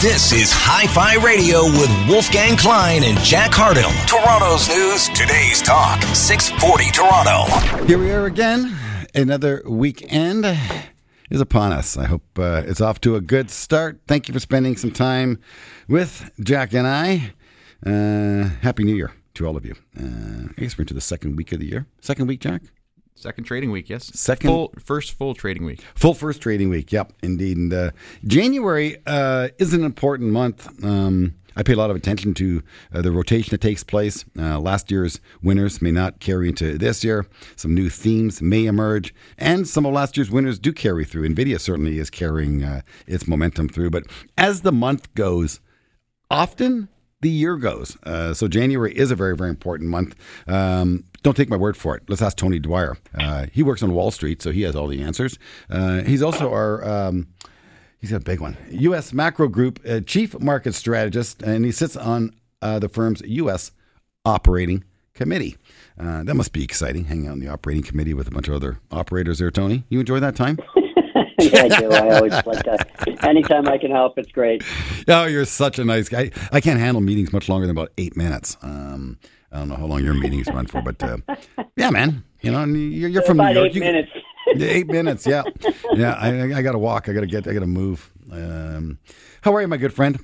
This is Hi Fi Radio with Wolfgang Klein and Jack Hardell. Toronto's news, today's talk, 640 Toronto. Here we are again. Another weekend is upon us. I hope uh, it's off to a good start. Thank you for spending some time with Jack and I. Uh, Happy New Year to all of you. Uh, I guess we're into the second week of the year. Second week, Jack? Second trading week, yes. Second- full, first full trading week. Full first trading week. Yep, indeed. And uh, January uh, is an important month. Um, I pay a lot of attention to uh, the rotation that takes place. Uh, last year's winners may not carry into this year. Some new themes may emerge, and some of last year's winners do carry through. Nvidia certainly is carrying uh, its momentum through. But as the month goes, often the year goes. Uh, so January is a very, very important month. Um, don't take my word for it. Let's ask Tony Dwyer. Uh, he works on Wall Street, so he has all the answers. Uh, he's also our. Um, He's got a big one. U.S. Macro Group uh, chief market strategist, and he sits on uh, the firm's U.S. operating committee. Uh, that must be exciting, hanging out in the operating committee with a bunch of other operators there, Tony. You enjoy that time? yeah, I do. I always like that. Anytime I can help, it's great. Oh, you're such a nice guy. I can't handle meetings much longer than about eight minutes. Um, I don't know how long your meetings run for, but uh, yeah, man. You know, and you're, you're from About New York. eight You- minutes. eight minutes. Yeah, yeah. I, I got to walk. I got to get. I got to move. Um, how are you, my good friend?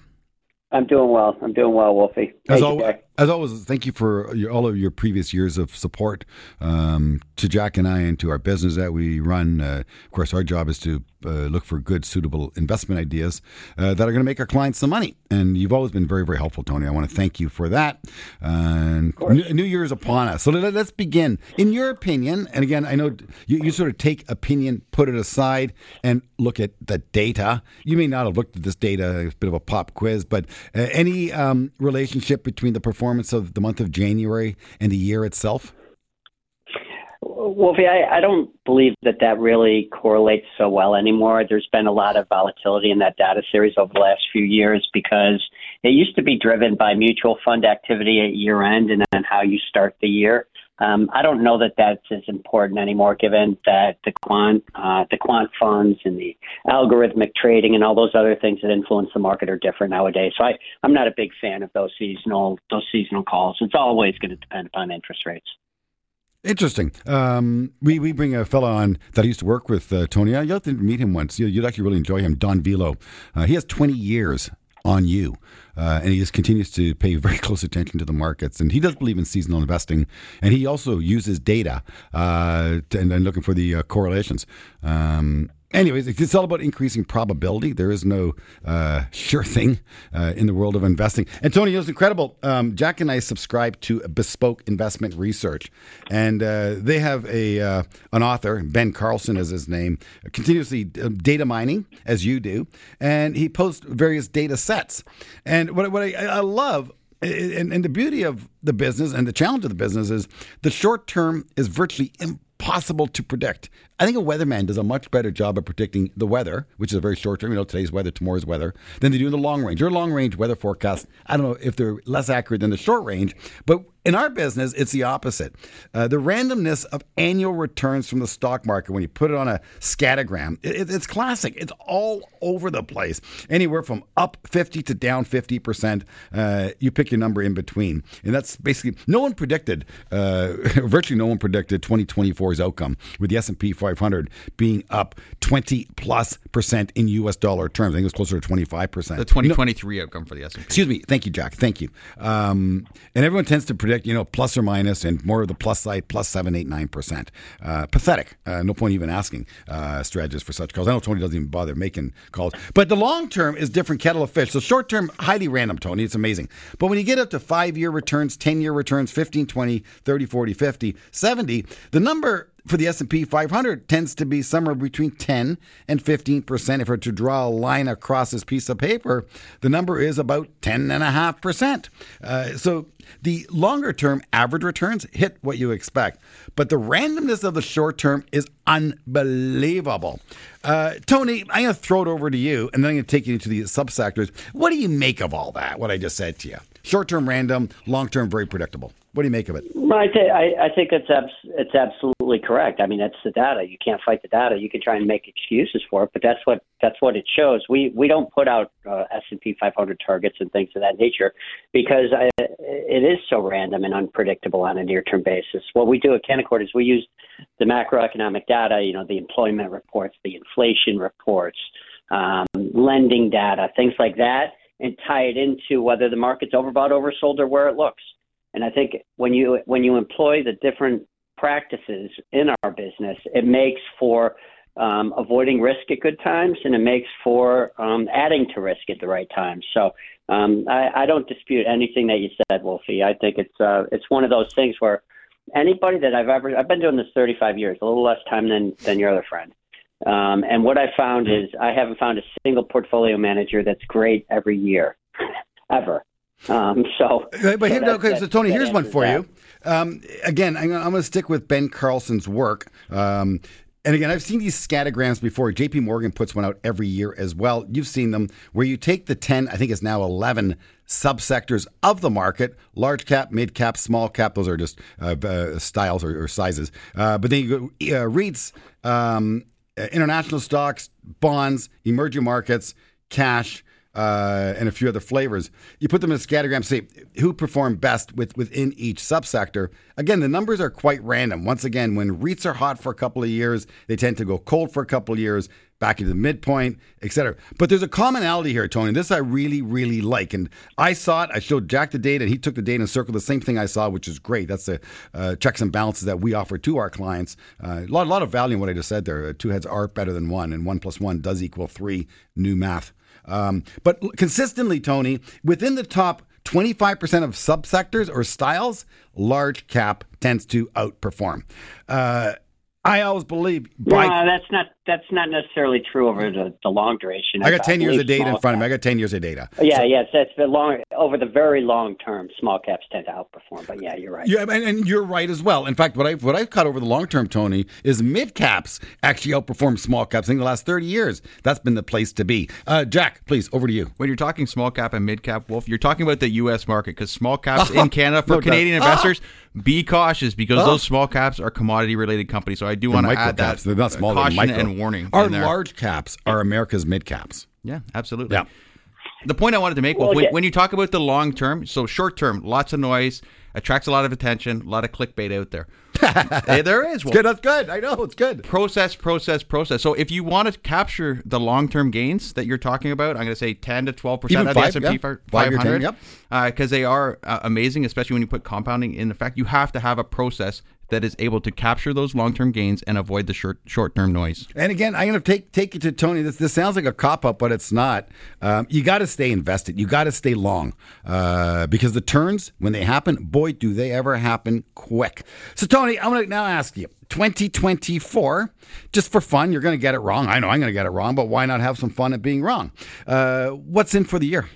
I'm doing well. I'm doing well, Wolfie. As, al-. As always, thank you for your, all of your previous years of support um, to Jack and I and to our business that we run. Uh, of course, our job is to uh, look for good, suitable investment ideas uh, that are going to make our clients some money. And you've always been very, very helpful, Tony. I want to thank you for that. And New, New Year is upon us. So let, us begin. In your opinion, and again, I know you, you sort of take opinion, put it aside, and look at the data. You may not have looked at this data, it's a bit of a pop quiz, but uh, any um, relationship between the performance of the month of January and the year itself? Wolfie, I, I don't believe that that really correlates so well anymore. There's been a lot of volatility in that data series over the last few years because it used to be driven by mutual fund activity at year end and then how you start the year. Um, I don't know that that's as important anymore, given that the quant, uh, the quant funds and the algorithmic trading and all those other things that influence the market are different nowadays. So I, I'm not a big fan of those seasonal those seasonal calls. It's always going to depend upon interest rates. Interesting. Um, we we bring a fellow on that I used to work with, uh, Tony. You'll have to meet him once. You- You'd actually really enjoy him, Don Vialoux. Uh, he has 20 years on you, uh, and he just continues to pay very close attention to the markets. And he does believe in seasonal investing, and he also uses data uh, to, and, and looking for the uh, correlations. Um, Anyways, it's all about increasing probability. There is no uh, sure thing uh, in the world of investing. And Tony, it was incredible. Um, Jack and I subscribe to Bespoke Investment Research, and uh, they have a uh, an author, Ben Carlson is his name, continuously uh, data mining as you do, and he posts various data sets. And what what I, I love and, and the beauty of the business and the challenge of the business is the short term is virtually impossible to predict. I think a weatherman does a much better job of predicting the weather, which is a very short term, you know, today's weather, tomorrow's weather, than they do in the long range. Your long range weather forecast, I don't know if they're less accurate than the short range, but in our business, it's the opposite. Uh, the randomness of annual returns from the stock market, when you put it on a scattergram, it, it's classic. It's all over the place. Anywhere from up 50 to down 50%. Uh, you pick your number in between. And that's basically, no one predicted, uh, virtually no one predicted 2024's outcome with the S&P 500 being up 20 plus percent in US dollar terms. I think it was closer to 25%. The 2023 outcome for the S&P. Excuse me. Thank you, Jack. Thank you. Um, and everyone tends to predict, you know, plus or minus, and more of the plus side, plus seven, eight, nine percent. Uh, pathetic. Uh, no point even asking uh, strategists for such calls. I know Tony doesn't even bother making calls. But the long term is different kettle of fish. So short term, highly random, Tony. It's amazing. But when you get up to five year returns, 10 year returns, 15, 20, 30, 40, 50, 70, the number for the S&P 500 tends to be somewhere between 10 and 15%. If I were to draw a line across this piece of paper, the number is about 10.5%. Uh, so the longer term average returns hit what you expect, but the randomness of the short term is unbelievable. Uh, Tony, I'm going to throw it over to you, and then I'm going to take you into the subsectors. What do you make of all that, what I just said to you? Short term random, long term very predictable. What do you make of it? Well, I, th- I, I think it's abs- it's absolutely correct. I mean, that's the data. You can't fight the data. You can try and make excuses for it, but that's what that's what it shows. We we don't put out uh, S and P 500 targets and things of that nature because I, it is so random and unpredictable on a near term basis. What we do at Canaccord is we use the macroeconomic data, you know, the employment reports, the inflation reports, um, lending data, things like that, and tie it into whether the market's overbought, oversold, or where it looks. And I think when you when you employ the different practices in our business, it makes for um, avoiding risk at good times, and it makes for um, adding to risk at the right times. So um, I, I don't dispute anything that you said, Wolfie. I think it's uh, it's one of those things where anybody that I've ever I've been doing this 35 years, a little less time than than your other friend. Um, and what I found is I haven't found a single portfolio manager that's great every year, ever. Um, so, But so here, that- no, okay, that- so Tony, here's one for that. you. Um, again, I'm, I'm going to stick with Ben Carlson's work. Um, and again, I've seen these scattergrams before. JP Morgan puts one out every year as well. You've seen them where you take the 10, I think it's now 11 subsectors of the market large cap, mid cap, small cap. Those are just uh, uh, styles or, or sizes. Uh, but then you go uh, REITs, um, uh, international stocks, bonds, emerging markets, cash uh, and a few other flavors. You put them in a scattergram, see who performed best with, within each subsector. Again, the numbers are quite random. Once again, when REITs are hot for a couple of years, they tend to go cold for a couple of years, back into the midpoint, etc. But there's a commonality here, Tony. This I really, really like. And I saw it. I showed Jack the data, and he took the data and circled the same thing I saw, which is great. That's the uh, checks and balances that we offer to our clients. Uh, a lot, lot of value in what I just said there. Uh, Two heads are better than one, and one plus one does equal three. New math. Um, but consistently, Tony, within the top 25% of subsectors or styles, large cap tends to outperform. Uh, I always believe by. no, that's not that's not necessarily true over the, the long duration. I got 10 years of data in small front of me. I got 10 years of data. Yeah, yes, that's the long over the very long term. Small caps tend to outperform, but yeah, you're right. Yeah, and, and you're right as well. In fact, what I've what I've caught over the long term, Tony, is mid caps actually outperform small caps. I think the last thirty years, that's been the place to be. Uh, Jack, please over to you. When you're talking small cap and mid cap, Wolf, you're talking about the U.S. market because small caps in Canada for No. Canadian Ah! investors, be cautious because those small caps are commodity related companies. So I do want to micro add that caps, they're not small, they're caution micro. and warning. Our in large caps are America's mid caps. Yeah, absolutely. Yeah. The point I wanted to make, Well, when, yeah. when you talk about the long term, so short term, lots of noise, attracts a lot of attention, a lot of clickbait out there. Hey, there is. Wolf. Good, that's good. I know it's good. process, process, process. So if you want to capture the long-term gains that you're talking about, I'm going to say 10 to 12 Even percent of the five, S&P yeah. fi- Five-year 10, 500, yep. because they are uh, amazing, especially when you put compounding in effect. You have to have a process that is able to capture those long-term gains and avoid the short short-term noise. And again, I'm going to take take you to Tony. This this sounds like a cop up, but it's not. Um, you got to stay invested. You got to stay long uh, because the turns when they happen, boy, do they ever happen quick. So Tony, I'm going to now ask you. 2024, just for fun, you're going to get it wrong. I know I'm going to get it wrong, but why not have some fun at being wrong? Uh, what's in for the year?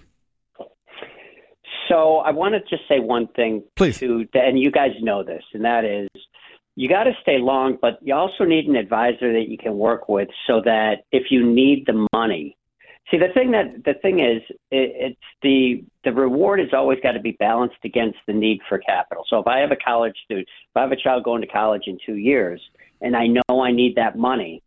So I want to just say one thing, Please. To, and you guys know this, and that is, you got to stay long, but you also need an advisor that you can work with, so that if you need the money. See, the thing that the thing is, it, it's the the reward has always got to be balanced against the need for capital. So if I have a college student, if I have a child going to college in two years, and I know I need that money,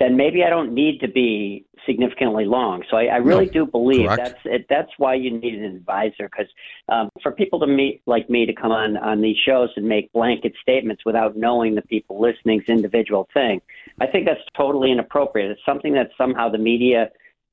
then maybe I don't need to be significantly long. So I, I really No, do believe correct. that's it, that's why you need an advisor because um, for people to meet like me to come on on these shows and make blanket statements without knowing the people listening's individual thing, I think that's totally inappropriate. It's something that somehow the media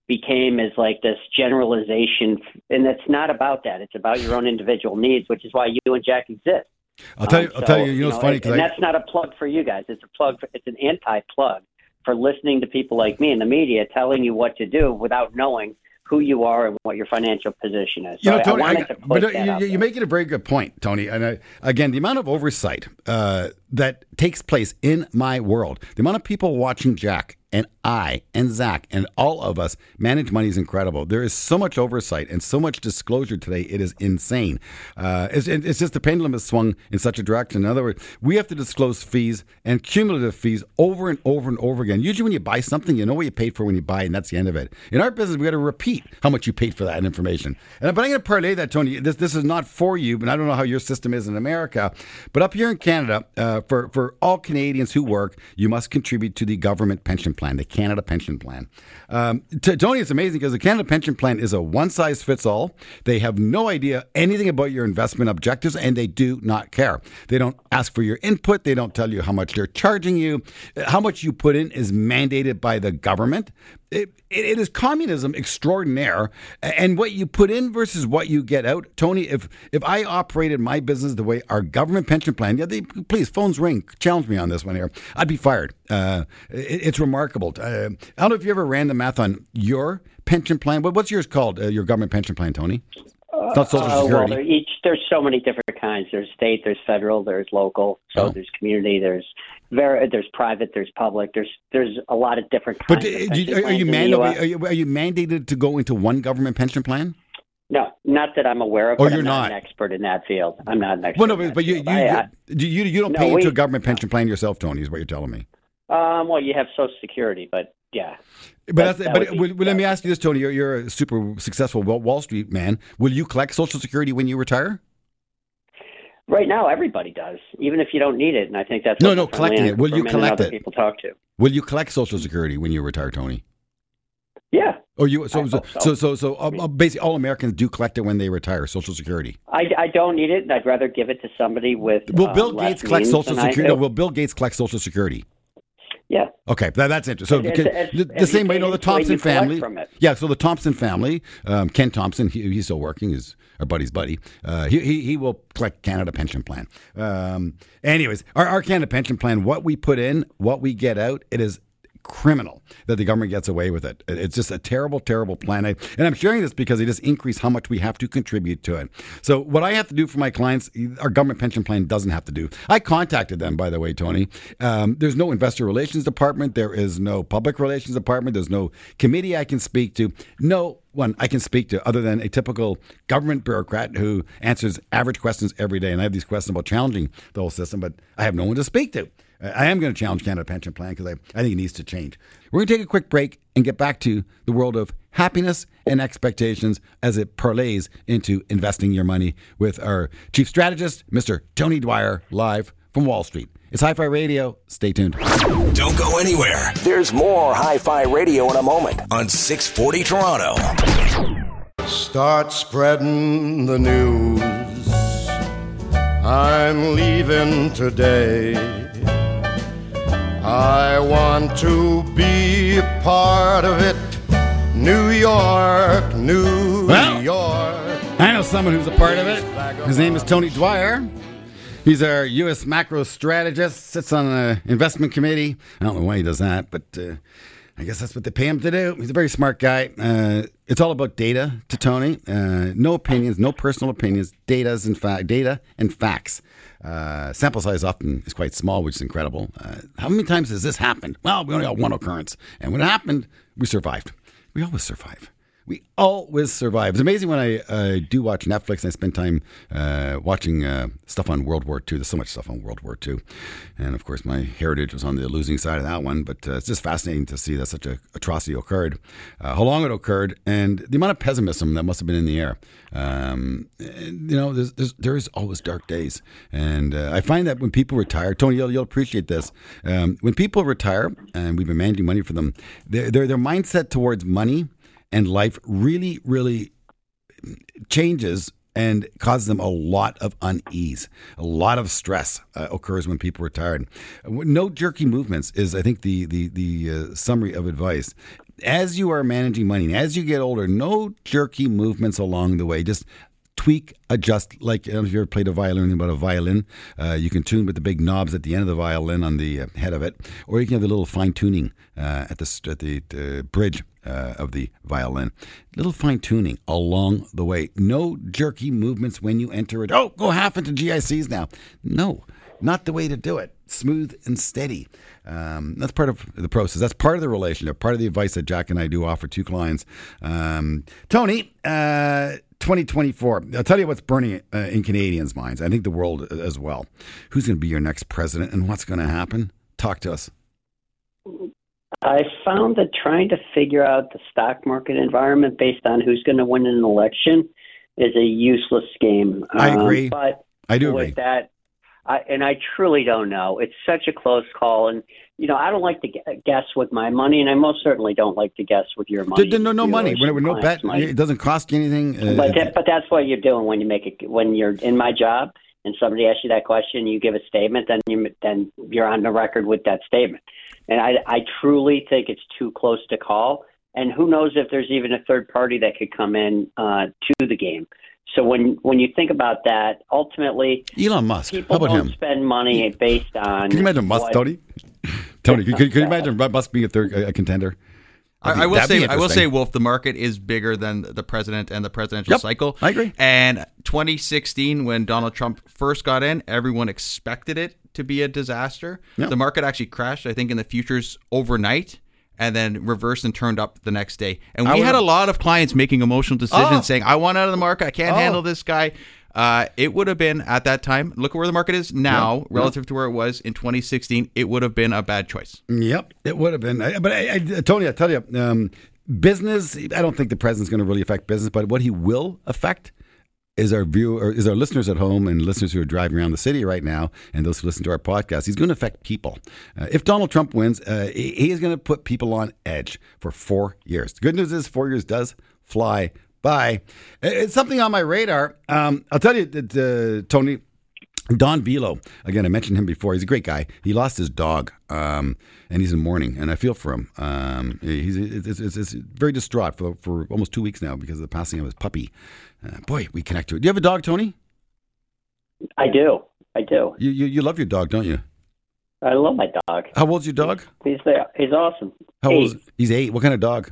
became as like this generalization, and it's not about that. It's about your own individual needs, which is why you and Jack exist. I'll tell you. Um, I'll tell you. You know, it's funny and, because that's not a plug for you guys. It's a plug. For, it's an anti-plug for listening to people like me in the media telling you what to do without knowing who you are and what your financial position is. You So know, I- Tony, I I, put but uh, you, you- you're making a very good point, Tony. And I, again, the amount of oversight uh, that takes place in my world, the amount of people watching Jack and I and Zach and all of us manage money is incredible. There is so much oversight and so much disclosure today. It is insane. Uh, it's, it's just the pendulum has swung in such a direction. In other words, we have to disclose fees and cumulative fees over and over and over again. Usually, when you buy something, you know what you paid for when you buy, and that's the end of it. In our business, we got to repeat how much you paid for that information. And but I'm going to parlay that, Tony. This this is not for you, but I don't know how your system is in America. But up here in Canada, uh, uh, for for all Canadians who work, you must contribute to the government pension plan, the Canada Pension Plan. Um, t- Tony, it's amazing because the Canada Pension Plan is a one size fits all. They have no idea anything about your investment objectives, and they do not care. They don't ask for your input. They don't tell you how much they're charging you. How much you put in is mandated by the government. It, it, is communism extraordinaire, and what you put in versus what you get out. Tony, if if I operated my business the way our government pension plan, yeah, they, please phones ring, challenge me on this one here. I'd be fired. Uh, it, it's remarkable. Uh, I don't know if you ever ran the math on your pension plan. But what's yours called? Uh, your government pension plan, Tony? It's not Social Uh, Security. well, each there's so many different kinds. There's state, there's federal, there's local. So Oh. there's community, there's very, there's private, there's public. There's there's a lot of different but kinds. uh, of do are, you in manda- are, you, are you mandated to go into one government pension plan? No, not that I'm aware of. Oh, but you're I'm not, not. an expert in that field. I'm not an expert. Well, no, but, but you, you. I- you, you, you don't No, pay into a government pension plan yourself, Tony, is what you're telling me. um, well, you have Social Security, but yeah. But, That- but be- let me ask you this, Tony. You're, you're a super successful Wall Street man. Will you collect Social Security when you retire? Right now, everybody does, even if you don't need it. And I think that's No, no, collecting it. Will you collect it? People talk to. Will you collect Social Security when you retire, Tony? Yeah, Oh, you so so so. so so, so uh, basically all Americans do collect it when they retire, Social Security. I, I don't need it, and I'd rather give it to somebody with. Will uh, Bill Gates collect Social Security? No, will Bill Gates collect Social Security? Yeah. Okay, that, that's interesting. So It's- because it's- the, same way, you know, the Thompson family. Yeah, so the Thompson family, um, Ken Thompson, he, he's still working. He's our buddy's buddy. Uh, he, he he will collect Canada pension plan. Um, anyways, our, our Canada pension plan, what we put in, what we get out, it is criminal that the government gets away with it. It's just a terrible, terrible plan. And I'm sharing this because it just increase how much we have to contribute to it. So what I have to do for my clients, our government pension plan doesn't have to do. I contacted them, by the way, Tony. Um, there's no investor relations department. There is no public relations department. There's no committee I can speak to. No one I can speak to other than a typical government bureaucrat who answers average questions every day. And I have these questions about challenging the whole system, but I have no one to speak to. I am going to challenge Canada Pension Plan because I, I think it needs to change. We're going to take a quick break and get back to the world of happiness and expectations as it parlays into investing your money with our chief strategist, Mr. Tony Dwyer, live from Wall Street. It's Hi Fi Radio. Stay tuned. Don't go anywhere. There's more Hi Fi Radio in a moment on 640 Toronto. Start spreading the news. I'm leaving today. I want to be a part of it. New York, New Well, York. I know someone who's a part of it. His name is Tony Dwyer. He's our U.S. macro strategist, sits on an investment committee. I don't know why he does that, but uh, I guess that's what they pay him to do. He's a very smart guy. Uh, it's all about data to Tony. Uh, no opinions, no personal opinions. Data's in fact data and facts. Uh, sample size often is quite small, which is incredible. Uh, how many times has this happened? Well, we only got one occurrence, and when it happened, we survived. We always survive. We always survive. It's amazing when I uh, do watch Netflix and I spend time uh, watching uh, stuff on World War II. There's so much stuff on World War II. And of course, my heritage was on the losing side of that one. But uh, it's just fascinating to see that such an atrocity occurred, uh, how long it occurred, and the amount of pessimism that must have been in the air. Um, and, you know, there's, there's, there is always dark days. And uh, I find that when people retire, Tony, you'll, you'll appreciate this. Um, when people retire, and we've been managing money for them, their, their, their mindset towards money and life really, really changes and causes them a lot of unease. A lot of stress uh, occurs when people retire. No jerky movements is, I think, the the the uh, summary of advice. As you are managing money, and as you get older, no jerky movements along the way. Just tweak, adjust. Like I don't know if you ever played a violin, anything about a violin. Uh, you can tune with the big knobs at the end of the violin on the uh, head of it, or you can have the little fine tuning uh, at the at the uh, bridge uh, of the violin. Little fine tuning along the way. No jerky movements when you enter it. Oh, go half into GICs now. No, not the way to do it. Smooth and steady. Um, that's part of the process. That's part of the relationship. Part of the advice that Jack and I do offer to clients. Um, Tony, uh, 2024. I'll tell you what's burning uh, in Canadians' minds. I think the world as well. Who's going to be your next president, and what's going to happen? Talk to us. I found that trying to figure out the stock market environment based on who's going to win an election is a useless game. I Um, agree. but I do with agree. that, I, and I truly don't know. It's such a close call, and you know, I don't like to guess with my money, and I most certainly don't like to guess with your money. no, no money. When, no bet, money. it doesn't cost you anything. Uh, but that, but that's what you're doing when you make it. When you're in my job, and somebody asks you that question, you give a statement, then you then you're on the record with that statement. And I, I truly think it's too close to call. And who knows if there's even a third party that could come in uh, to the game. So when when you think about that, ultimately, Elon Musk. People How about don't him? spend money based on. Can you imagine Musk, what, Tony? Tony, can, can, you imagine Musk being a third a contender? I, I, will say, I will say, Wolf, the market is bigger than the president and the presidential yep, cycle. I agree. And 2016, when Donald Trump first got in, everyone expected it to be a disaster. Yep. The market actually crashed, I think, in the futures overnight and then reversed and turned up the next day. And we had a lot of clients making emotional decisions oh. saying, I want out of the market. I can't oh. handle this guy. Uh, it would have been at that time. Look at where the market is now yep. relative yep. to where it was in 2016. It would have been a bad choice. Yep, it would have been. But I, I, Tony, I tell you, um, business. I don't think the president's going to really affect business, but what he will affect is our view or is our listeners at home and listeners who are driving around the city right now and those who listen to our podcast he's going to affect people uh, if donald trump wins uh, he is going to put people on edge for four years the good news is four years does fly by it's something on my radar um, i'll tell you that uh, tony Don Vialoux, again, I mentioned him before. He's a great guy. He lost his dog, um, and he's in mourning, and I feel for him. Um, he's it's, it's, it's, very distraught for, for almost two weeks now because of the passing of his puppy. Uh, boy, we connect to it. Do you have a dog, Tony? I do. I do. You, you you love your dog, don't you? I love my dog. How old's your dog? He's there. He's awesome. How old? Is, he's eight. What kind of dog?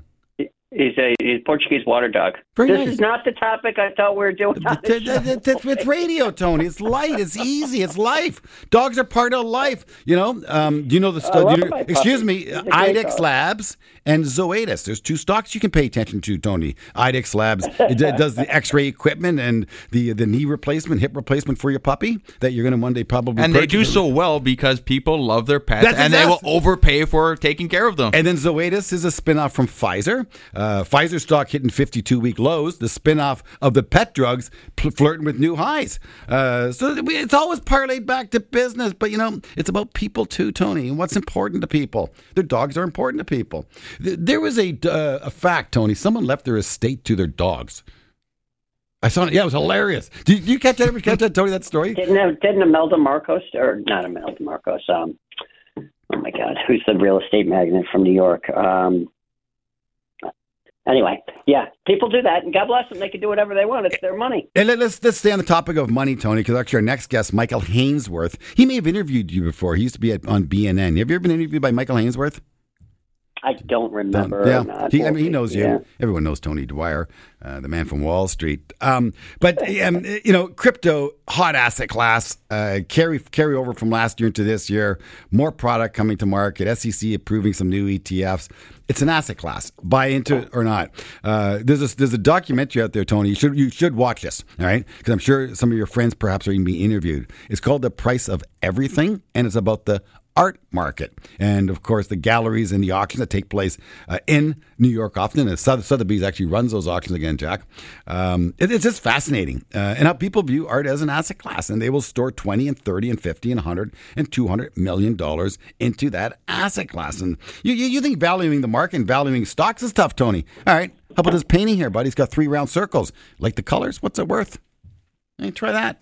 He's a, he's a Portuguese water dog. Very this nice. is not the topic I thought we were doing. It's radio, Tony. It's light. It's easy. It's life. Dogs are part of life. You know. Um, do you know the? I love you know, my excuse puppy. me. He's a great IDEXX dog. Labs and Zoetis. There's two stocks you can pay attention to, Tony. IDEXX Labs it d- does the X-ray equipment and the the knee replacement, hip replacement for your puppy that you're going to one day probably. And they do so well because people love their pets That's and they will overpay for taking care of them. And then Zoetis is a spinoff from Pfizer. Uh, Pfizer stock hitting 52 week lows, the spinoff of the pet drugs pl- flirting with new highs. Uh, so it's always parlayed back to business, but you know, it's about people too, Tony, and what's important to people. Their dogs are important to people. Th- There was a, uh, a fact, Tony, someone left their estate to their dogs. I saw it. Yeah, it was hilarious. Did you, catch that? Catch that, Tony? That story? Didn't uh, didn't Imelda Marcos or not Imelda Marcos? Um, oh my God, who's the real estate magnate from New York? Um, anyway, yeah, people do that, and God bless them. They can do whatever they want. It's their money. And let- let's let's stay on the topic of money, Tony, because actually our next guest, Michael Hainsworth, he may have interviewed you before. He used to be at, on BNN. Have you ever been interviewed by Michael Hainsworth? I don't remember. yeah, not. he, I mean, he knows you. Yeah. Everyone knows Tony Dwyer, uh, the man from Wall Street. Um, but um, you know, crypto hot asset class uh, carry carry over from last year into this year. More product coming to market. SEC approving some new ETFs. It's an asset class. Buy into it or not. Uh, there's a, there's a documentary out there, Tony. You should you should watch this. All right, because I'm sure some of your friends perhaps are even being interviewed. It's called The Price of Everything, and it's about the art market. And of course, the galleries and the auctions that take place uh, in New York often. And Sotheby's actually runs those auctions again, Jack. Um, it- it's just fascinating. Uh, and how people view art as an asset class. And they will store 20 and 30 and 50 and 100 and 200 million dollars into that asset class. And you, you, you think valuing the market and valuing stocks is tough, Tony. All right. How about this painting here, buddy? It's got three round circles. Like the colors? What's it worth? Hey, try that.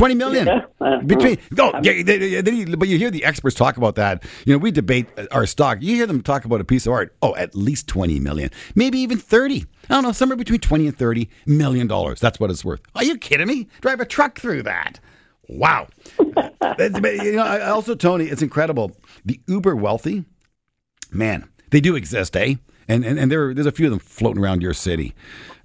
20 million. Yeah, uh, between go yeah, they- they- but you hear the experts talk about that. You know we debate our stock. You hear them talk about a piece of art oh at least 20 million maybe even 30 i don't know somewhere between 20 and 30 million dollars. That's what it's worth. Are you kidding me? Drive a truck through that. Wow. You know also tony it's incredible. The uber wealthy man they do exist eh and, and, and there, there's a few of them floating around your city.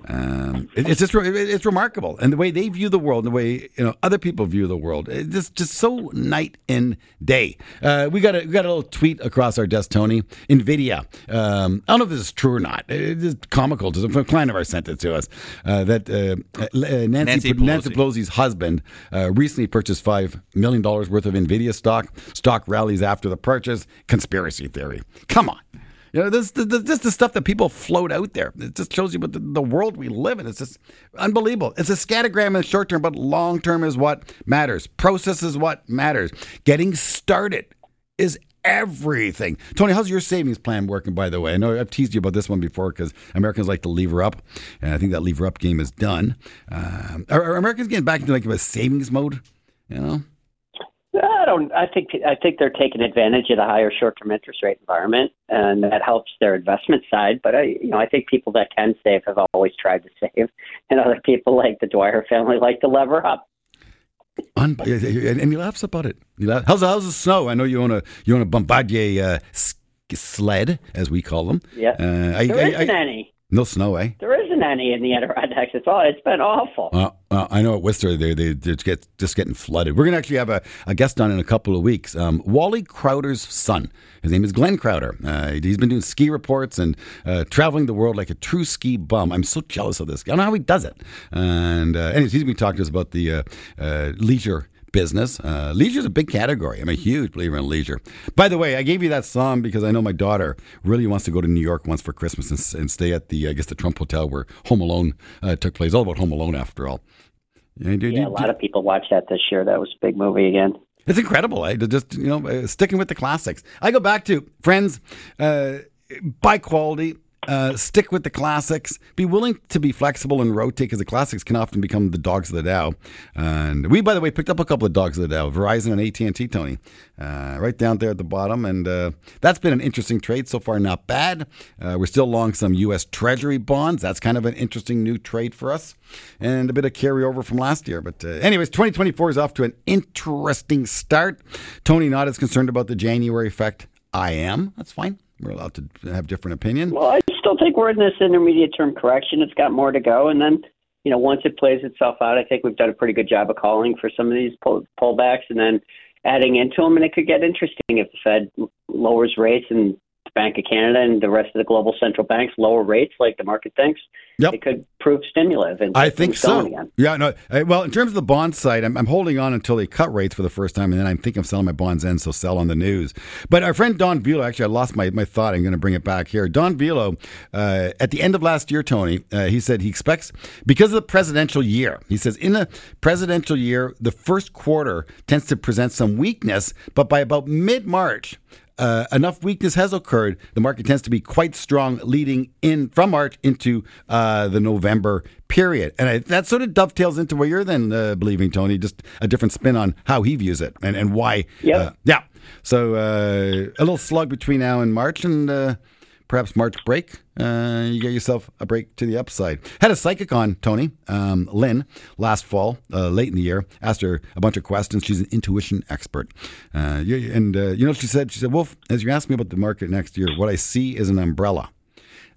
Um, it- it's just re- it's remarkable, and the way they view the world, and the way you know other people view the world, it's just just so night and day. Uh, we got a we got a little tweet across our desk, Tony. Nvidia. Um, I don't know if this is true or not. It is comical. A client of ours sent it to us uh, that uh, uh, Nancy Nancy Nancy, Pelosi's husband uh, recently purchased five million dollars worth of Nvidia stock. Stock rallies after the purchase. Conspiracy theory. Come on. You know, this, this, this the stuff that people float out there. It just shows you what the, the world we live in. It's just unbelievable. It's a scattergram in the short term, but long term is what matters. Process is what matters. Getting started is everything. Tony, how's your savings plan working, by the way? I know I've teased you about this one before because Americans like to lever up. And I think that lever up game is done. Um, are, are Americans getting back into like a savings mode? You know? I don't. I think. I think they're taking advantage of the higher short-term interest rate environment, and that helps their investment side. But I, you know, I think people that can save have always tried to save, and other people like the Dwyer family like to lever up. Un- and he laughs about it. Laughs. How's how's the snow? I know you own a you own a Bombardier uh, sled, as we call them. Yeah, uh, there I, isn't I, any. No snow, eh? There isn't any in the Adirondacks. It's all. It's been awful. Uh, uh, I know at Whistler they they just get just getting flooded. We're gonna actually have a, a guest on in a couple of weeks. Um, Wally Crowder's son. His name is Glenn Crowder. Uh, he's been doing ski reports and uh, traveling the world like a true ski bum. I'm so jealous of this guy. I don't know how he does it. And uh, anyways, he's been talking to us about the uh, leisure business. Uh, leisure is a big category. I'm a huge believer in leisure. By the way, I gave you that song because I know my daughter really wants to go to New York once for Christmas and, and stay at the, I guess, the Trump Hotel where Home Alone uh, took place. All about Home Alone, after all. Yeah, did, yeah a lot of people watched that this year. That was a big movie again. It's incredible, eh? Just you know, uh, sticking with the classics. I go back to friends. Uh, by quality, uh, stick with the classics. Be willing to be flexible and rotate because the classics can often become the dogs of the Dow. And we, by the way, picked up a couple of dogs of the Dow, Verizon and AT and T, Tony, uh, right down there at the bottom. And uh, that's been an interesting trade so far. Not bad. Uh, we're still long some U.S. Treasury bonds. That's kind of an interesting new trade for us, and a bit of carryover from last year. But uh, anyways, 2024 is off to an interesting start. Tony not as concerned about the January effect. I am. That's fine. We're allowed to have different opinion. Well, I still think we're in this intermediate term correction. It's got more to go, and then you know once it plays itself out, I think we've done a pretty good job of calling for some of these pull, pullbacks, and then adding into them, and it could get interesting if the Fed lowers rates and Bank of Canada and the rest of the global central banks lower rates like the market thinks, yep. it could prove stimulative. And I think so. Yeah, no. Well, in terms of the bond side, I'm, I'm, holding on until they cut rates for the first time, and then I'm thinking of selling my bonds in, so sell on the news. But our friend Don Vialoux, actually, I lost my, my thought. I'm going to bring it back here. Don Vialoux, uh, at the end of last year, Tony, uh, he said he expects because of the presidential year. He says in the presidential year, the first quarter tends to present some weakness, but by about mid March uh, enough weakness has occurred, the market tends to be quite strong leading in from March into uh, the November period. And I, that sort of dovetails into what you're then uh, believing, Tony, just a different spin on how he views it and, and why. Yep. Uh, yeah. So uh, a little slug between now and March and uh, perhaps March break, uh, you get yourself a break to the upside. Had a psychic on, Tony, um, Lynn, last fall, uh, late in the year. Asked her a bunch of questions. She's an intuition expert. Uh, and uh, you know she said? She said, Wolf, as you ask me about the market next year, what I see is an umbrella.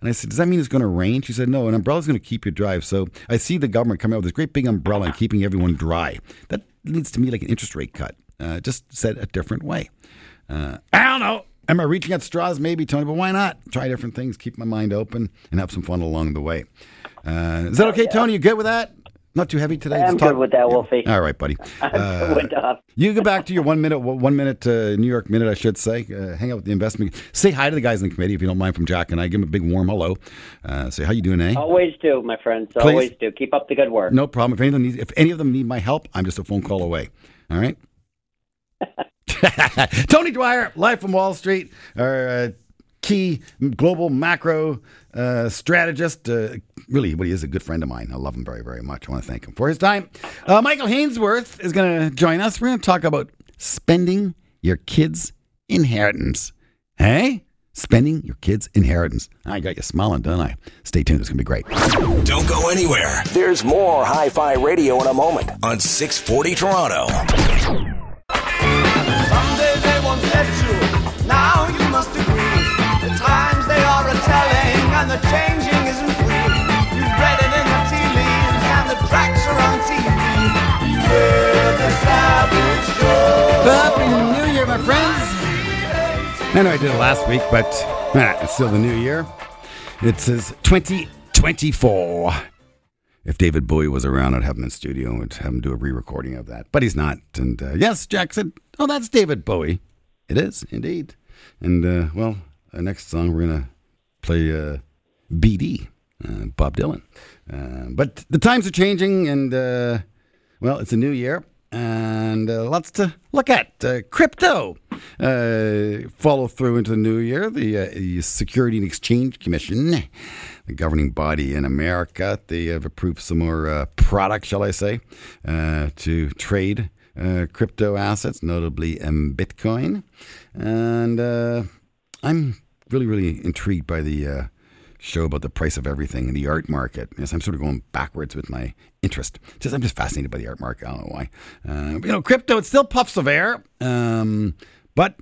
And I said, Does that mean it's going to rain? She said, No, an umbrella is going to keep you dry. So I see the government coming out with this great big umbrella and keeping everyone dry. That leads to me like an interest rate cut, uh, just said a different way. Uh, I don't know. Am I reaching at straws? Maybe, Tony, but why not? Try different things, keep my mind open, and have some fun along the way. Uh, is that okay, yeah. Tony? You good with that? Not too heavy today. I'm good with that, Wolfie. All right, buddy. Uh, you go back to your one minute, one minute uh, New York minute, I should say. Uh, hang out with the investment. Say hi to the guys in the committee if you don't mind, from Jack and I. Give them a big warm hello. Uh, say how you doing, eh? Always do, my friends. Please. Always do. Keep up the good work. No problem. If any of them need, if any of them need my help, I'm just a phone call away. All right. Tony Dwyer, live from Wall Street, our uh, key global macro uh, strategist. Uh, really, what he is a good friend of mine. I love him very, very much. I want to thank him for his time. Uh, Michael Hainsworth is going to join us. We're going to talk about spending your kids' inheritance. Hey? Spending your kids' inheritance. I got you smiling, don't I? Stay tuned. It's going to be great. Don't go anywhere. There's more Hi Fi Radio in a moment on 640 Toronto. I know I did it last week, but ah, it's still the new year. It says 2024. If David Bowie was around, I'd have him in studio and have him do a re-recording of that. But he's not. And uh, yes, Jack said, "Oh, that's David Bowie." It is indeed. And uh, well, uh, next song we're gonna play uh, BD, uh, Bob Dylan. Uh, but the times are changing, and uh, well, it's a new year, and uh, lots to look at. Crypto follow through into the new year. The, Security and Exchange Commission, the governing body in America, they have approved some more products, shall I say, to trade crypto assets, notably um, Bitcoin. And uh, I'm really, really intrigued by the uh, show about the price of everything in the art market. Yes, I'm sort of going backwards with my interest. Just I'm just fascinated by the art market. I don't know why. Uh, you know, crypto it's still puffs of air, um, but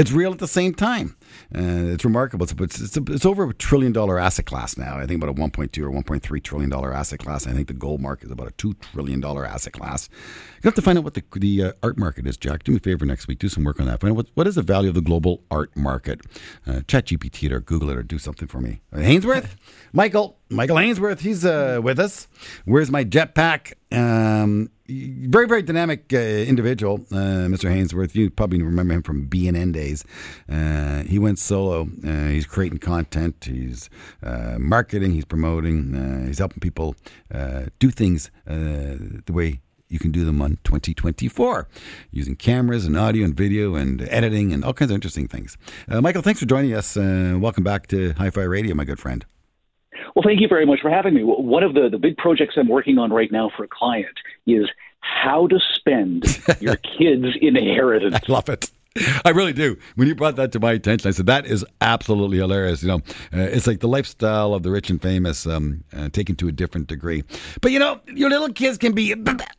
it's real at the same time. Uh, it's remarkable. It's, it's, it's, it's over a trillion dollar asset class now. I think about a 1.2 or 1.3 trillion dollar asset class. I think the gold market is about a two trillion dollar asset class. You have to find out what the, the uh, art market is, Jack. Do me a favor next week. Do some work on that. Find out what, what is the value of the global art market. Uh, Chat GPT it or Google it or do something for me. Hainsworth, Michael, Michael Hainsworth. He's uh, with us. Where's my jetpack? Um, very, very dynamic uh, individual, uh, Mr. Hainsworth. You probably remember him from BNN days. Uh, he went solo. Uh, he's creating content. He's uh, marketing. He's promoting. Uh, he's helping people do things the way you can do them on 2024 using cameras and audio and video and editing and all kinds of interesting things. Michael, thanks for joining us. Welcome back to Hi Fi Radio, my good friend. Well, thank you very much for having me. One of the, the big projects I'm working on right now for a client is how to spend your kids' inheritance. I love it. I really do. When you brought that to my attention, I said that is absolutely hilarious. You know, uh, it's like the lifestyle of the rich and famous, um, uh, taken to a different degree. But you know, your little kids can be.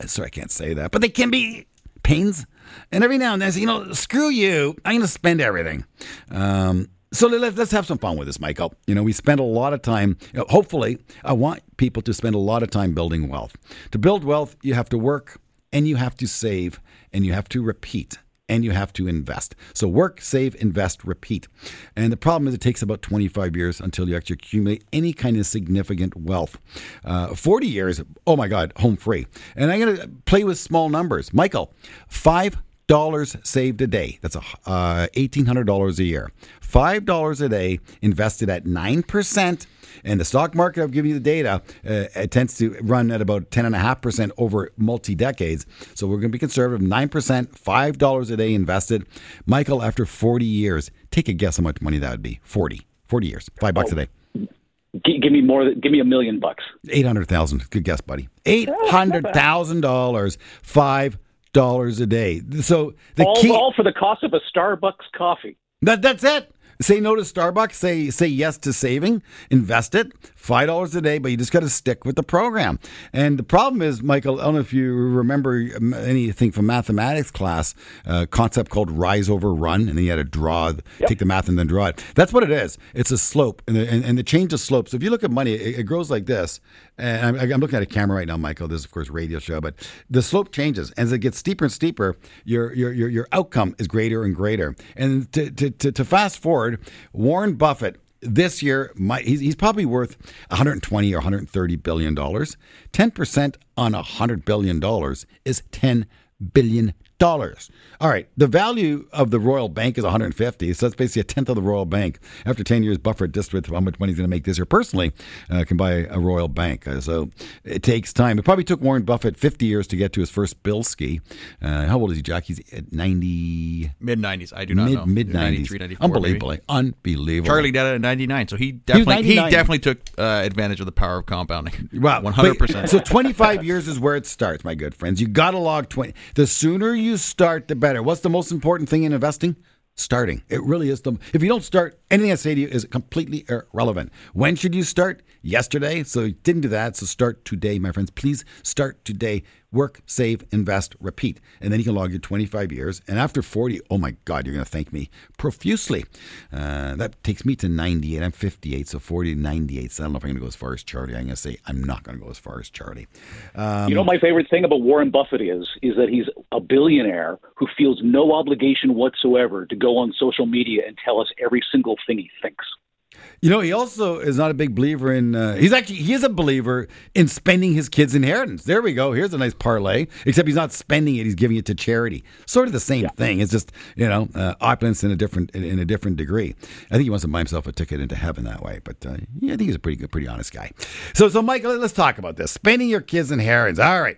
Sorry, I can't say that, but they can be pains. And every now and then, I say, you know, screw you. I'm going to spend everything. Um, so let, us have some fun with this, Michael. You know, we spend a lot of time. You know, hopefully, I want people to spend a lot of time building wealth. To build wealth, you have to work and you have to save and you have to repeat and you have to invest. So work, save, invest, repeat. And the problem is it takes about 25 years until you actually accumulate any kind of significant wealth. Uh, 40 years, oh my God, home free. And I'm going to play with small numbers. Michael, five dollars saved a day. That's a, uh, $1,800 a year. $5 a day invested at 9%. And the stock market, I've given you the data, uh, it tends to run at about 10.5% over multi decades. So we're going to be conservative 9%, $5 a day invested. Michael, after 40 years, take a guess how much money that would be 40. 40 years, five bucks a day. Give me more. Give me a million bucks. Eight hundred thousand. Good guess, buddy. Eight hundred thousand dollars. Five dollars a day. So the all, key. all for the cost of a Starbucks coffee. That that's it. Say no to Starbucks. Say say yes to saving. Invest it. Five dollars a day, but you just got to stick with the program. And the problem is, Michael. I don't know if you remember um, anything from mathematics class. A concept called rise over run, and then you had to draw, yep. take the math, and then draw it. That's what it is. It's a slope, and the, and, and the change of slope. So if you look at money, it, it grows like this. And I'm, I'm, looking at a camera right now, Michael. This is of course a radio show, but the slope changes as it gets steeper and steeper. Your your your, your outcome is greater and greater. And to, to, to, to fast forward, Warren Buffett this year might, he's, he's, probably worth 120 or 130 billion dollars. 10% on 100 billion dollars is 10 billion dollars. All right, the value of the Royal Bank is 150, so that's basically a tenth of the Royal Bank. After 10 years, Buffett just with how much money he's going to make this year personally uh, can buy a Royal Bank. Uh, so it takes time. It probably took Warren Buffett 50 years to get to his first Bilski. Uh, how old is he, Jack? He's at 90 mid 90s. I do not mid, know. Mid 90s. Unbelievable. Maybe. Unbelievable. Charlie did it at 99, so he definitely he, he definitely took uh, advantage of the power of compounding. Wow, 100%. so 25 years is where it starts, my good friends. You got to log 20. The sooner you start, the better better. What's the most important thing in investing? Starting. It really is the. If you don't start, anything I say to you is completely irrelevant. When should you start? Yesterday. So you didn't do that. So start today, my friends. Please start today. Work, save, invest, repeat. And then you can log your 25 years. And after 40, oh my God, you're going to thank me profusely. Uh, that takes me to 98. I'm 58, so 40 to 98. So I don't know if I'm going to go as far as Charlie. I'm going to say I'm not going to go as far as Charlie. Um, you know, my favorite thing about Warren Buffett is is that he's a billionaire who feels no obligation whatsoever to go on social media and tell us every single thing he thinks. You know, he also is not a big believer in. Uh, he's actually he is a believer in spending his kids' inheritance. There we go. Here's a nice parlay. Except he's not spending it; he's giving it to charity. Sort of the same thing. It's just you know uh, opulence in a different in a different degree. I think he wants to buy himself a ticket into heaven that way. But uh, yeah, I think he's a pretty good, pretty honest guy. So, so Mike, let- let's talk about this. Spending your kids' inheritance. All right.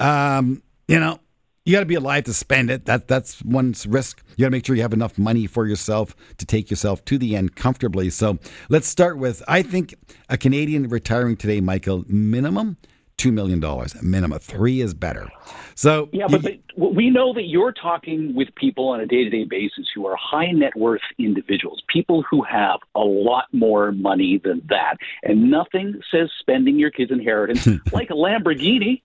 Um, you know, you got to be alive to spend it. That that's one's risk. You got to make sure you have enough money for yourself to take yourself to the end comfortably. So let's start with. I think a Canadian retiring today, Michael, minimum two million dollars. Minimum three is better. So Yeah, but, but we know that you're talking with people on a day to day basis who are high net worth individuals, people who have a lot more money than that. And nothing says spending your kid's inheritance like a Lamborghini.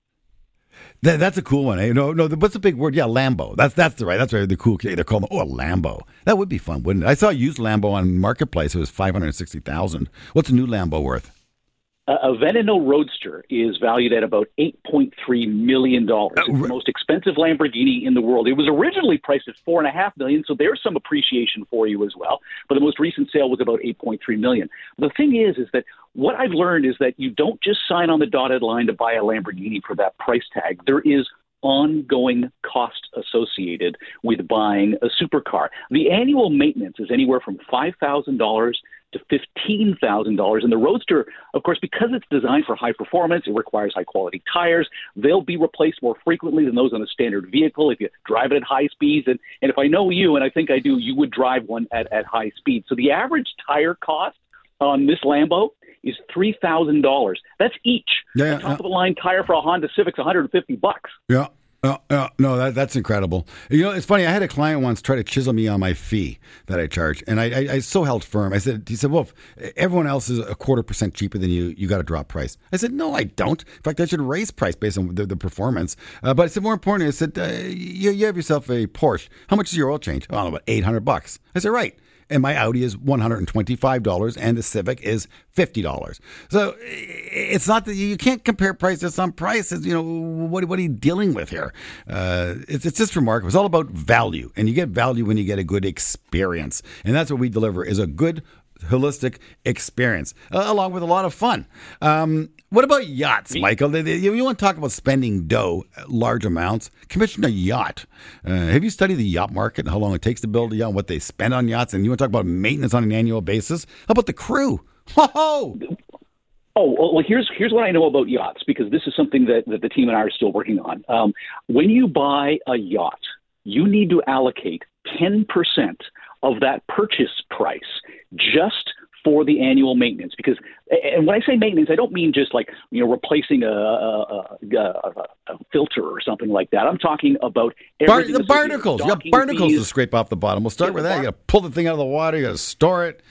That, that's a cool one. Eh? No, no. What's the big word? Yeah, Lambo. That's that's the right. That's right. The cool. They're calling oh a Lambo. That would be fun, wouldn't it? I saw a used Lambo on marketplace. It was five hundred sixty thousand. What's a new Lambo worth? A a Veneno Roadster is valued at about $8.3 million. Oh, it's the most expensive Lamborghini in the world. It was originally priced at 4.5 million, so there's some appreciation for you as well. But the most recent sale was about 8.3 million. The thing is, is that what I've learned is that you don't just sign on the dotted line to buy a Lamborghini for that price tag. There is ongoing cost associated with buying a supercar. The annual maintenance is anywhere from $5,000 to $15,000. And the Roadster, of course, because it's designed for high performance, it requires high quality tires. They'll be replaced more frequently than those on a standard vehicle if you drive it at high speeds. And, and if I know you, and I think I do, you would drive one at, at high speed. So the average tire cost on this Lambo is $3,000. That's each. Yeah, top yeah. of the line tire for a Honda Civic's 150 bucks. Yeah. Uh, uh, no, that, that's incredible. You know, it's funny. I had a client once try to chisel me on my fee that I charge, and I, I, I so held firm. I said, he said, well, everyone else is a quarter percent cheaper than you, you got to drop price. I said, no, I don't. In fact, I should raise price based on the, the performance. Uh, but I said, more importantly, I said, uh, you, you have yourself a Porsche. How much is your oil change? Oh, about eight hundred bucks. I said, right. And my Audi is one hundred and the Civic is fifty dollars. So it's not that you can't compare prices on prices. You know what? What are you dealing with here? Uh, it's it's just remarkable. It's all about value, and you get value when you get a good experience, and that's what we deliver: is a good holistic experience, uh, along with a lot of fun. Um, what about yachts, Michael? They- they- You want to talk about spending dough, uh, large amounts? Commission a yacht. Uh, have you studied the yacht market and how long it takes to build a yacht, what they spend on yachts, and you want to talk about maintenance on an annual basis? How about the crew? Ho Oh well, well, here's here's what I know about yachts because this is something that, that the team and I are still working on. Um, when you buy a yacht, you need to allocate ten percent of that purchase price just for the annual maintenance. Because, and when I say maintenance, I don't mean just like you know replacing a, a, a, a, filter or something like that. I'm talking about Bar- the barnacles. You got barnacles fees. to scrape off the bottom. We'll start Yeah, with that. bar- You got to pull the thing out of the water. You got to store it.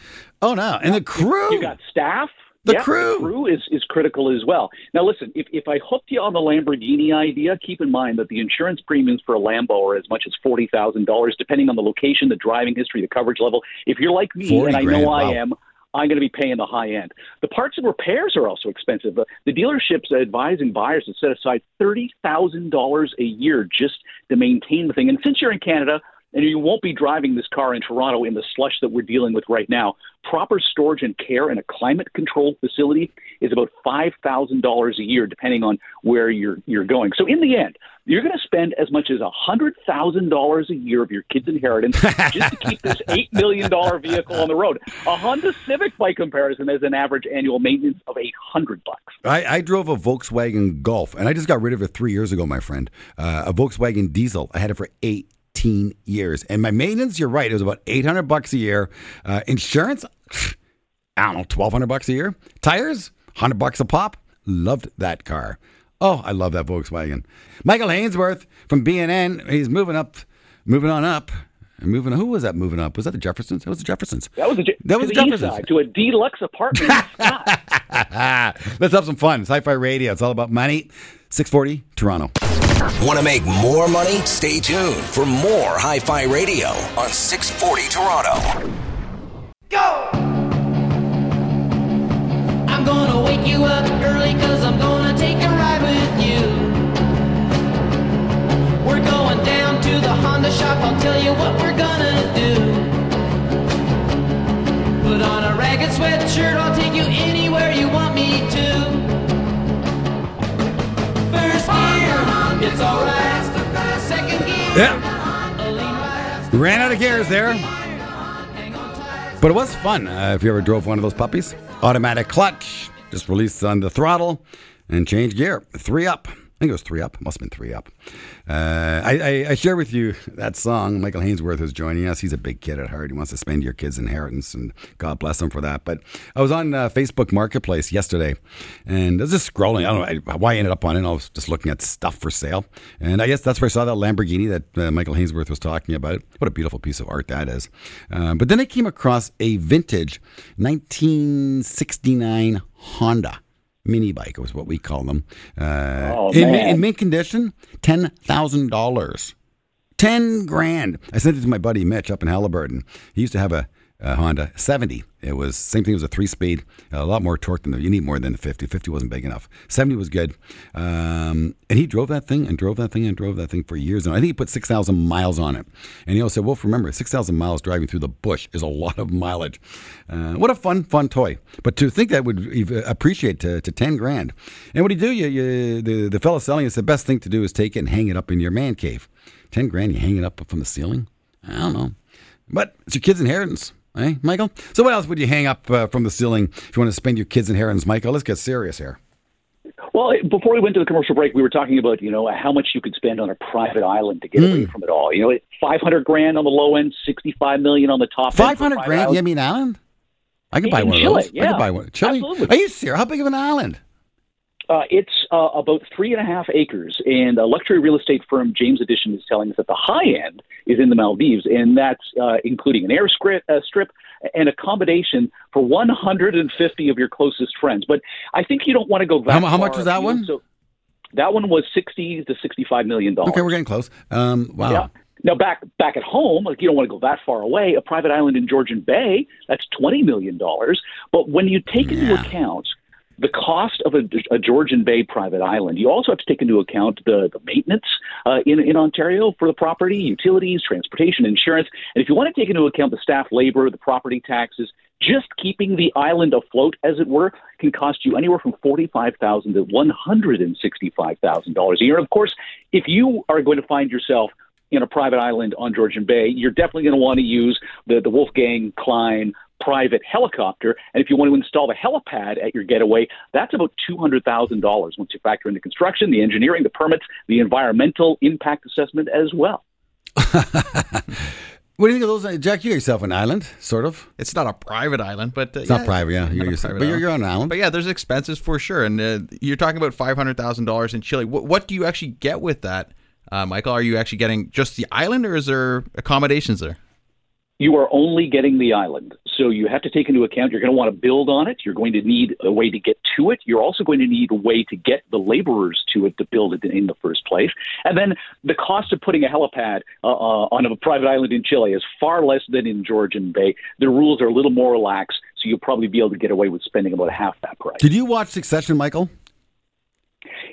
Oh no! And the crew. You got staff. The Yeah, crew. The crew is, is critical as well. Now, listen, if, if I hooked you on the Lamborghini idea, keep in mind that the insurance premiums for a Lambo are as much as $40,000, depending on the location, the driving history, the coverage level. If you're like me, and I grand, know I wow. am, I'm going to be paying the high end. The parts and repairs are also expensive. The, the dealerships advising buyers to set aside $30,000 a year just to maintain the thing. And since you're in Canada, and you won't be driving this car in Toronto in the slush that we're dealing with right now. Proper storage and care in a climate controlled facility is about five thousand dollars a year, depending on where you're you're going. So in the end, you're going to spend as much as a hundred thousand dollars a year of your kid's inheritance just to keep this eight million dollar vehicle on the road. A Honda Civic, by comparison, has an average annual maintenance of eight hundred bucks. I, I drove a Volkswagen Golf, and I just got rid of it three years ago, my friend. Uh, a Volkswagen diesel. I had it for 18 years. And my maintenance, you're right, it was about 800 bucks a year. Uh, insurance, I don't know, 1200 bucks a year. Tires, 100 bucks a pop. Loved that car. Oh, I love that Volkswagen. Michael Hainsworth from BNN, he's moving up, moving on up. Moving, who was that moving up? Was that the Jeffersons? That was the Jeffersons. That was a, That was the Jefferson's. side to a deluxe apartment. Let's have some fun. Sci-Fi Radio. It's all about money. 640 Toronto. Want to make more money? Stay tuned for more Hi Fi Radio on 640 Toronto. Go! I'm gonna wake you up early cause I'm gonna take a ride with you. We're going down to the Honda shop, I'll tell you what we're gonna do. Put on a ragged sweatshirt, I'll take you anywhere you want me to. Yeah. Ran out of gears there. But it was fun uh, if you ever drove one of those puppies. Automatic clutch, just release on the throttle and change gear. Three up. I think it was three up. Must have been three up. Uh, I, I, I share with you that song. Michael Hainsworth is joining us. He's a big kid at heart. He wants to spend your kid's inheritance, and God bless him for that. But I was on uh, Facebook Marketplace yesterday, and I was just scrolling. I don't know why I ended up on it. I was just looking at stuff for sale, and I guess that's where I saw that Lamborghini that uh, Michael Hainsworth was talking about. What a beautiful piece of art that is. Uh, but then I came across a vintage 1969 Honda mini bike was what we call them. Uh, Oh, in, in mint condition, ten thousand dollars, ten grand. I sent it to my buddy Mitch up in Haliburton. He used to have a, a Honda 70. It was same thing. It was a three speed, a lot more torque than the. You need more than the 50. 50 wasn't big enough. 70 was good. Um, and he drove that thing and drove that thing and drove that thing for years. And I think he put six thousand miles on it. And he also said, "Wolf, remember, six thousand miles driving through the bush is a lot of mileage. Uh, what a fun, fun toy. But to think that would appreciate to, to ten grand. And what do you do? You, you the the fellow selling it's the best thing to do is take it and hang it up in your man cave. Ten grand, you hang it up from the ceiling. I don't know, but it's your kid's inheritance. Eh, Michael? So, what else would you hang up uh, from the ceiling if you want to spend your kid's inheritance, Michael? Let's get serious here. Well, before we went to the commercial break, we were talking about you know how much you could spend on a private island to get away from it all. You know, five hundred grand on the low end, sixty-five million on the top. end Five hundred grand? island. I mean island. I could buy one Chile, of those. I yeah. could buy one. Chile? Absolutely. Are you serious? How big of an island? Uh, it's uh, about three and a half acres, and a luxury real estate firm, JamesEdition, is telling us that the high end is in the Maldives, and that's uh, including an airstrip uh, strip and accommodation for 150 of your closest friends. But I think you don't want to go that How how far much was that one? So that one was 60 to 65 million dollars. Okay, we're getting close. Um, wow. Yeah. Now back back at home, like you don't want to go that far away. A private island in Georgian Bay, that's twenty million dollars. But when you take into account the cost of a, a Georgian Bay private island, you also have to take into account the, the maintenance uh, in in Ontario for the property, utilities, transportation, insurance, and if you want to take into account the staff labor, the property taxes. Just keeping the island afloat, as it were, can cost you anywhere from forty-five thousand to one hundred and sixty-five thousand dollars a year. Of course, if you are going to find yourself in a private island on Georgian Bay, you're definitely going to want to use the, the Wolfgang Klein private helicopter. And if you want to install the helipad at your getaway, that's about $200,000 once you factor in the construction, the engineering, the permits, the environmental impact assessment as well. What do you think of those? Jack, you got yourself an island, sort of. It's not a private island, but uh, It's not private, yeah. not You're, a you're- private but you're, island. you're on an island. But yeah, there's expenses for sure, and uh, you're talking about five hundred thousand dollars in Chile. What, what do you actually get with that, uh, Michael? Are you actually getting just the island, or is there accommodations there? You are only getting the island. So you have to take into account you're going to want to build on it. You're going to need a way to get to it. You're also going to need a way to get the laborers to it to build it in the first place. And then the cost of putting a helipad uh, uh, on a private island in Chile is far less than in Georgian Bay. The rules are a little more relaxed, so you'll probably be able to get away with spending about half that price. Did you watch Succession, Michael?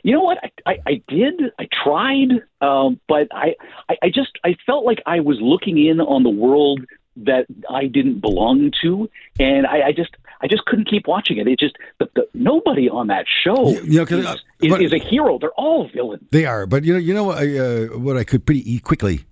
You know what? I, I, I did. I tried, um, but I, I, I just I felt like I was looking in on the world that I didn't belong to, and I, I just I just couldn't keep watching it. It just the, the, nobody on that show You- know, is, uh, but- is a hero. They're all villains. They are, but you know, you know what I, uh, what I could pretty quickly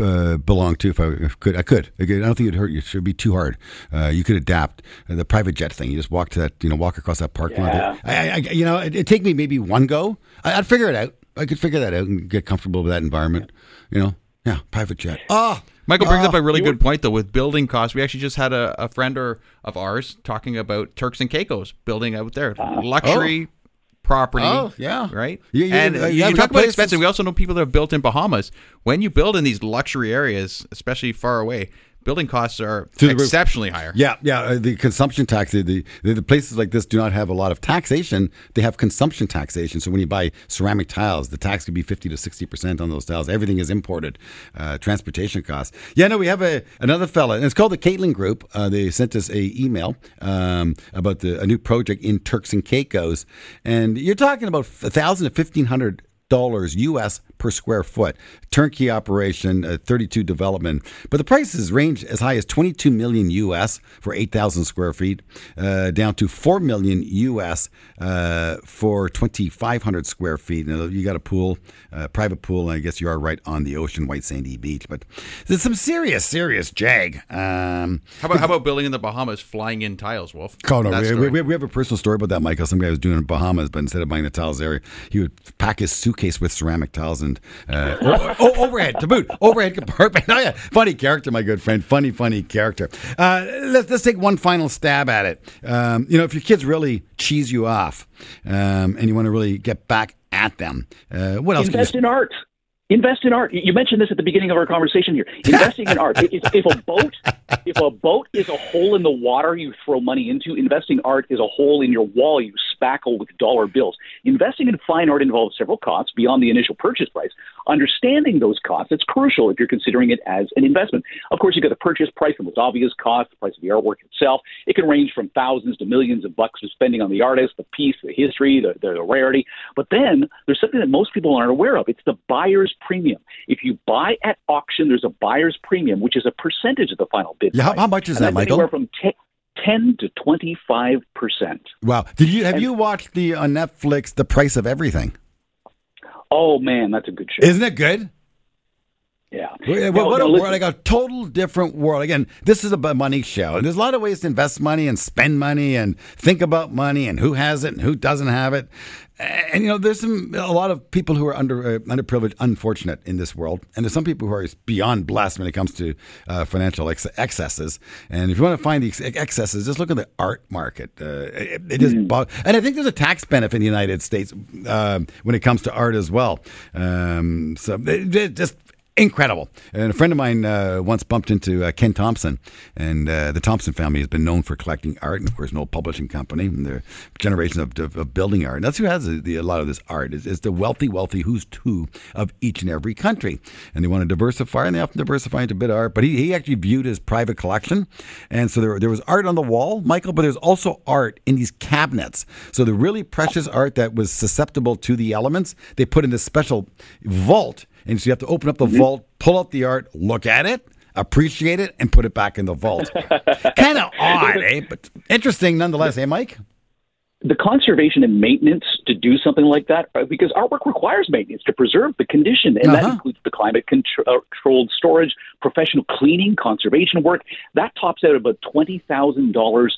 uh, belong to if I if could. I could. I I don't think it'd hurt you. It should be too hard. Uh, you could adapt uh, the private jet thing. You just walk to that, you know, walk across that parking Yeah. lot. I, I, you know, it'd, it'd take me maybe one go. I, I'd figure it out. I could figure that out and get comfortable with that environment. You know, yeah, private jet. Oh, Michael brings Oh, up a really good point though with building costs. We actually just had a, a friend or, of ours talking about Turks and Caicos building out there, luxury property. Oh, yeah. right. Yeah, yeah, and uh, you talk about place expensive. We also know people that have built in Bahamas. When you build in these luxury areas, especially far away, building costs are To the roof. exceptionally higher. Yeah, yeah. uh, The consumption tax, the, the the places like this do not have a lot of taxation. They have consumption taxation. So when you buy ceramic tiles, the tax could be fifty to sixty percent on those tiles. Everything is imported. Uh, transportation costs. Yeah, no, we have a another fella, and it's called the Caitlin Group. Uh, they sent us a email um, about the a new project in Turks and Caicos, and you're talking about a thousand to fifteen hundred dollars US per square foot. Turnkey operation, uh, 32 development. But the prices range as high as 22 million US for 8,000 square feet, uh, down to 4 million US uh, for 2,500 square feet. Now, you got a pool, uh, private pool, and I guess you are right on the ocean, white sandy beach. But there's some serious, serious jag. Um, How about how about building in the Bahamas, flying in tiles, Wolf? Oh no, we, we, we have a personal story about that, Michael. Some guy was doing in Bahamas, but instead of buying the tiles there, he would pack his suitcase with ceramic tiles and uh, oh, overhead to boot, overhead compartment. Oh, yeah. Funny character, my good friend. Funny, funny character. Uh, let's let's take one final stab at it. Um, you know, if your kids really cheese you off, um, and you want to really get back at them, uh, what else? can you Invest in art. Invest in art. You mentioned this at the beginning of our conversation here. Investing in art. If, if a boat, if a boat is a hole in the water you throw money into, investing art is a hole in your wall you spackle with dollar bills. Investing in fine art involves several costs beyond the initial purchase price. Understanding those costs is crucial if you're considering it as an investment. Of course, you've got the purchase price, the most obvious cost, the price of the artwork itself. It can range from thousands to millions of bucks depending on the artist, the piece, the history, the, the rarity. But then there's something that most people aren't aware of. It's the buyer's premium. If you buy at auction, there's a buyer's premium, which is a percentage of the final bid. Yeah, how- price. how much is And that, Michael? Anywhere from 10, 10 to 25 percent. Wow. Did you have you watched the on Netflix The Price of Everything? Oh man, that's a good show. Isn't it good? Yeah. What, No, what no, a listen- world, like a total different world. Again, this is a money show. And there's a lot of ways to invest money and spend money and think about money and who has it and who doesn't have it. And, you know, there's some a lot of people who are under uh, underprivileged, unfortunate in this world. And there's some people who are beyond blessed when it comes to uh, financial ex- excesses. And if you want to find the ex- excesses, just look at the art market. Uh, it, it is, bo- and I think there's a tax benefit in the United States uh, when it comes to art as well. Um, so it, it just incredible. And a friend of mine uh, once bumped into uh, Ken Thomson, and uh, the Thomson family has been known for collecting art, and of course, an old publishing company, and their generations of, of, of building art. And that's who has the, a lot of this art is, is the wealthy, wealthy who's who of each and every country, and they want to diversify, and they often diversify into a bit of art. But he, he actually viewed his private collection, and so there there was art on the wall, Michael, but there's also art in these cabinets. So the really precious art that was susceptible to the elements, they put in this special vault. And so you have to open up the vault, pull out the art, look at it, appreciate it, and put it back in the vault. kind of odd, eh? But interesting nonetheless, eh, Mike? the conservation and maintenance to do something like that uh, because artwork requires maintenance to preserve the condition and that Uh-huh. includes the climate uh, controlled storage professional cleaning conservation work that tops out about $20000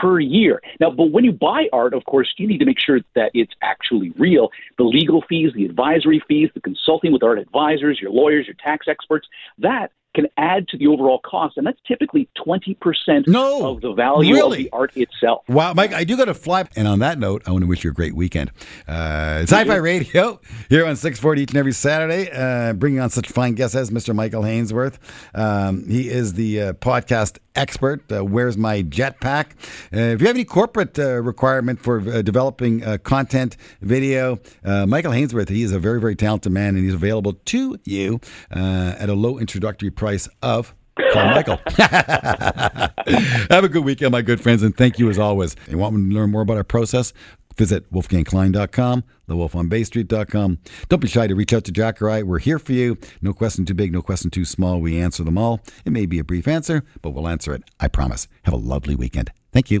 per year. Now but when you buy art of course you need to make sure that it's actually real. The legal fees the advisory fees the consulting with art advisors your lawyers your tax experts that can add to the overall cost and that's typically 20% No, of the value really? of the art itself Wow, Mike, I do got to fly. And on that note, I want to wish you a great weekend. Uh, Sci Fi Radio here on 640 each and every Saturday, uh, bringing on such fine guests as Mr. Michael Hainsworth. Um, he is the uh, podcast expert. Uh, Where's My Jetpack? Uh, if you have any corporate uh, requirement for uh, developing uh, content, video, uh, Michael Hainsworth, he is a very, very talented man and he's available to you uh, at a low introductory price of. Call Michael. Have a good weekend, my good friends, and thank you as always. If You want to learn more about our process? Visit wolfgangklein.com, thewolfonbaystreet.com. Don't be shy to reach out to Jack or I. We're here for you. No question too big, no question too small. We answer them all. It may be a brief answer, but we'll answer it. I promise. Have a lovely weekend. Thank you.